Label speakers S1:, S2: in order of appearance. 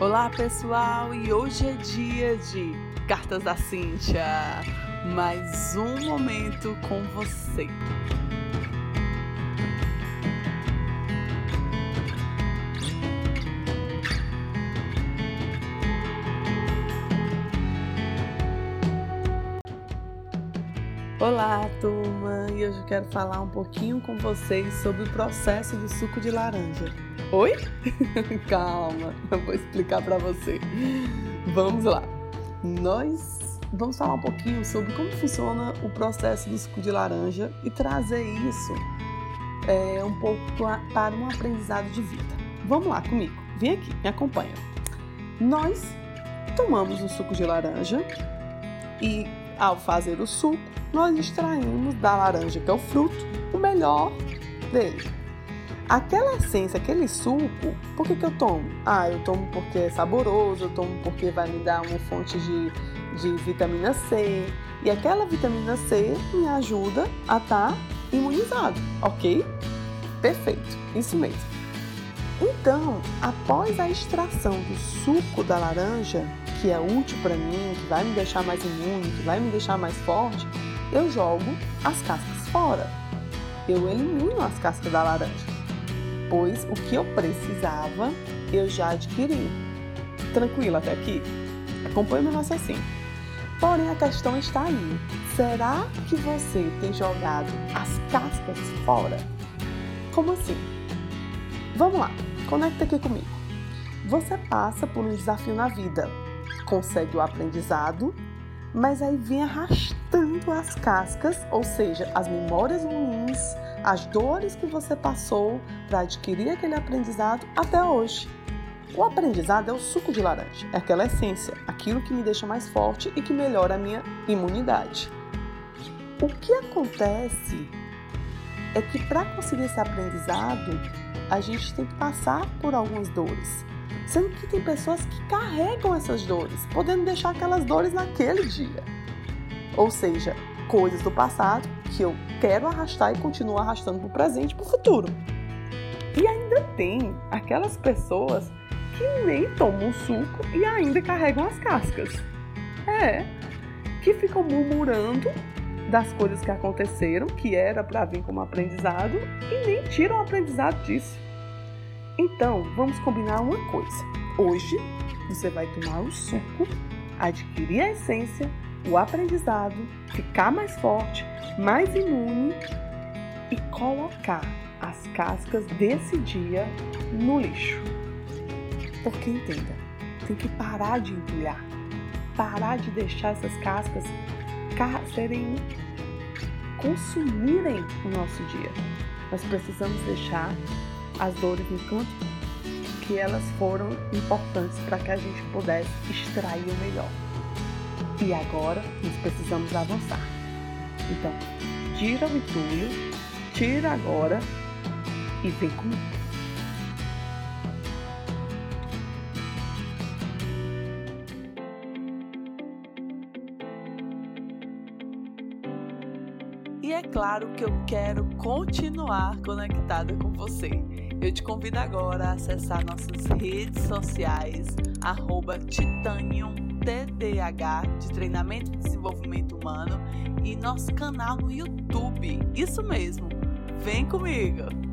S1: Olá pessoal, e hoje é dia de Cartas da Cíntia. Mais um momento com você. Olá, turma! E hoje eu quero falar um pouquinho com vocês sobre o processo do suco de laranja. Oi? Calma, eu vou explicar para você. Vamos lá. Nós vamos falar um pouquinho sobre como funciona o processo do suco de laranja e trazer isso é, um pouco para um aprendizado de vida. Vamos lá comigo. Vem aqui, me acompanha. Nós tomamos o suco de laranja e ao fazer o suco, nós extraímos da laranja, que é o fruto, o melhor dele. Aquela essência, aquele suco, por que, que eu tomo? Ah, eu tomo porque é saboroso, eu tomo porque vai me dar uma fonte de, de vitamina C. E aquela vitamina C me ajuda a estar tá imunizado, ok? Perfeito, isso mesmo. Então, após a extração do suco da laranja, que é útil para mim, que vai me deixar mais imune, que vai me deixar mais forte, eu jogo as cascas fora. Eu elimino as cascas da laranja, pois o que eu precisava eu já adquiri. Tranquilo até aqui? Acompanhe meu raciocínio. Porém, a questão está aí. Será que você tem jogado as cascas fora? Como assim? Vamos lá, conecta aqui comigo. Você passa por um desafio na vida, consegue o aprendizado, mas aí vem arrastando as cascas, ou seja, as memórias ruins, as dores que você passou para adquirir aquele aprendizado até hoje. O aprendizado é o suco de laranja, é aquela essência, aquilo que me deixa mais forte e que melhora a minha imunidade. O que acontece é que para conseguir esse aprendizado, a gente tem que passar por algumas dores. Sendo que tem pessoas que carregam essas dores, podendo deixar aquelas dores naquele dia. Ou seja, coisas do passado que eu quero arrastar e continuo arrastando para o presente e para o futuro. E ainda tem aquelas pessoas que nem tomam suco e ainda carregam as cascas. É, que ficam murmurando das coisas que aconteceram, que era para vir como aprendizado, e nem tiram o aprendizado disso. Então, vamos combinar uma coisa. Hoje, você vai tomar o suco, adquirir a essência, o aprendizado, ficar mais forte, mais imune e colocar as cascas desse dia no lixo. Porque entenda, tem que parar de entulhar, parar de deixar essas cascas serem consumirem o nosso dia. Nós precisamos deixar as dores no canto, que elas foram importantes para que a gente pudesse extrair o melhor. E agora nós precisamos avançar. Então, tira o entulho, tira agora e vem comigo. E é claro que eu quero continuar conectada com você. Eu te convido agora a acessar nossas redes sociais, arroba Titanium TDH, de Treinamento e Desenvolvimento Humano, e nosso canal no YouTube. Isso mesmo, vem comigo!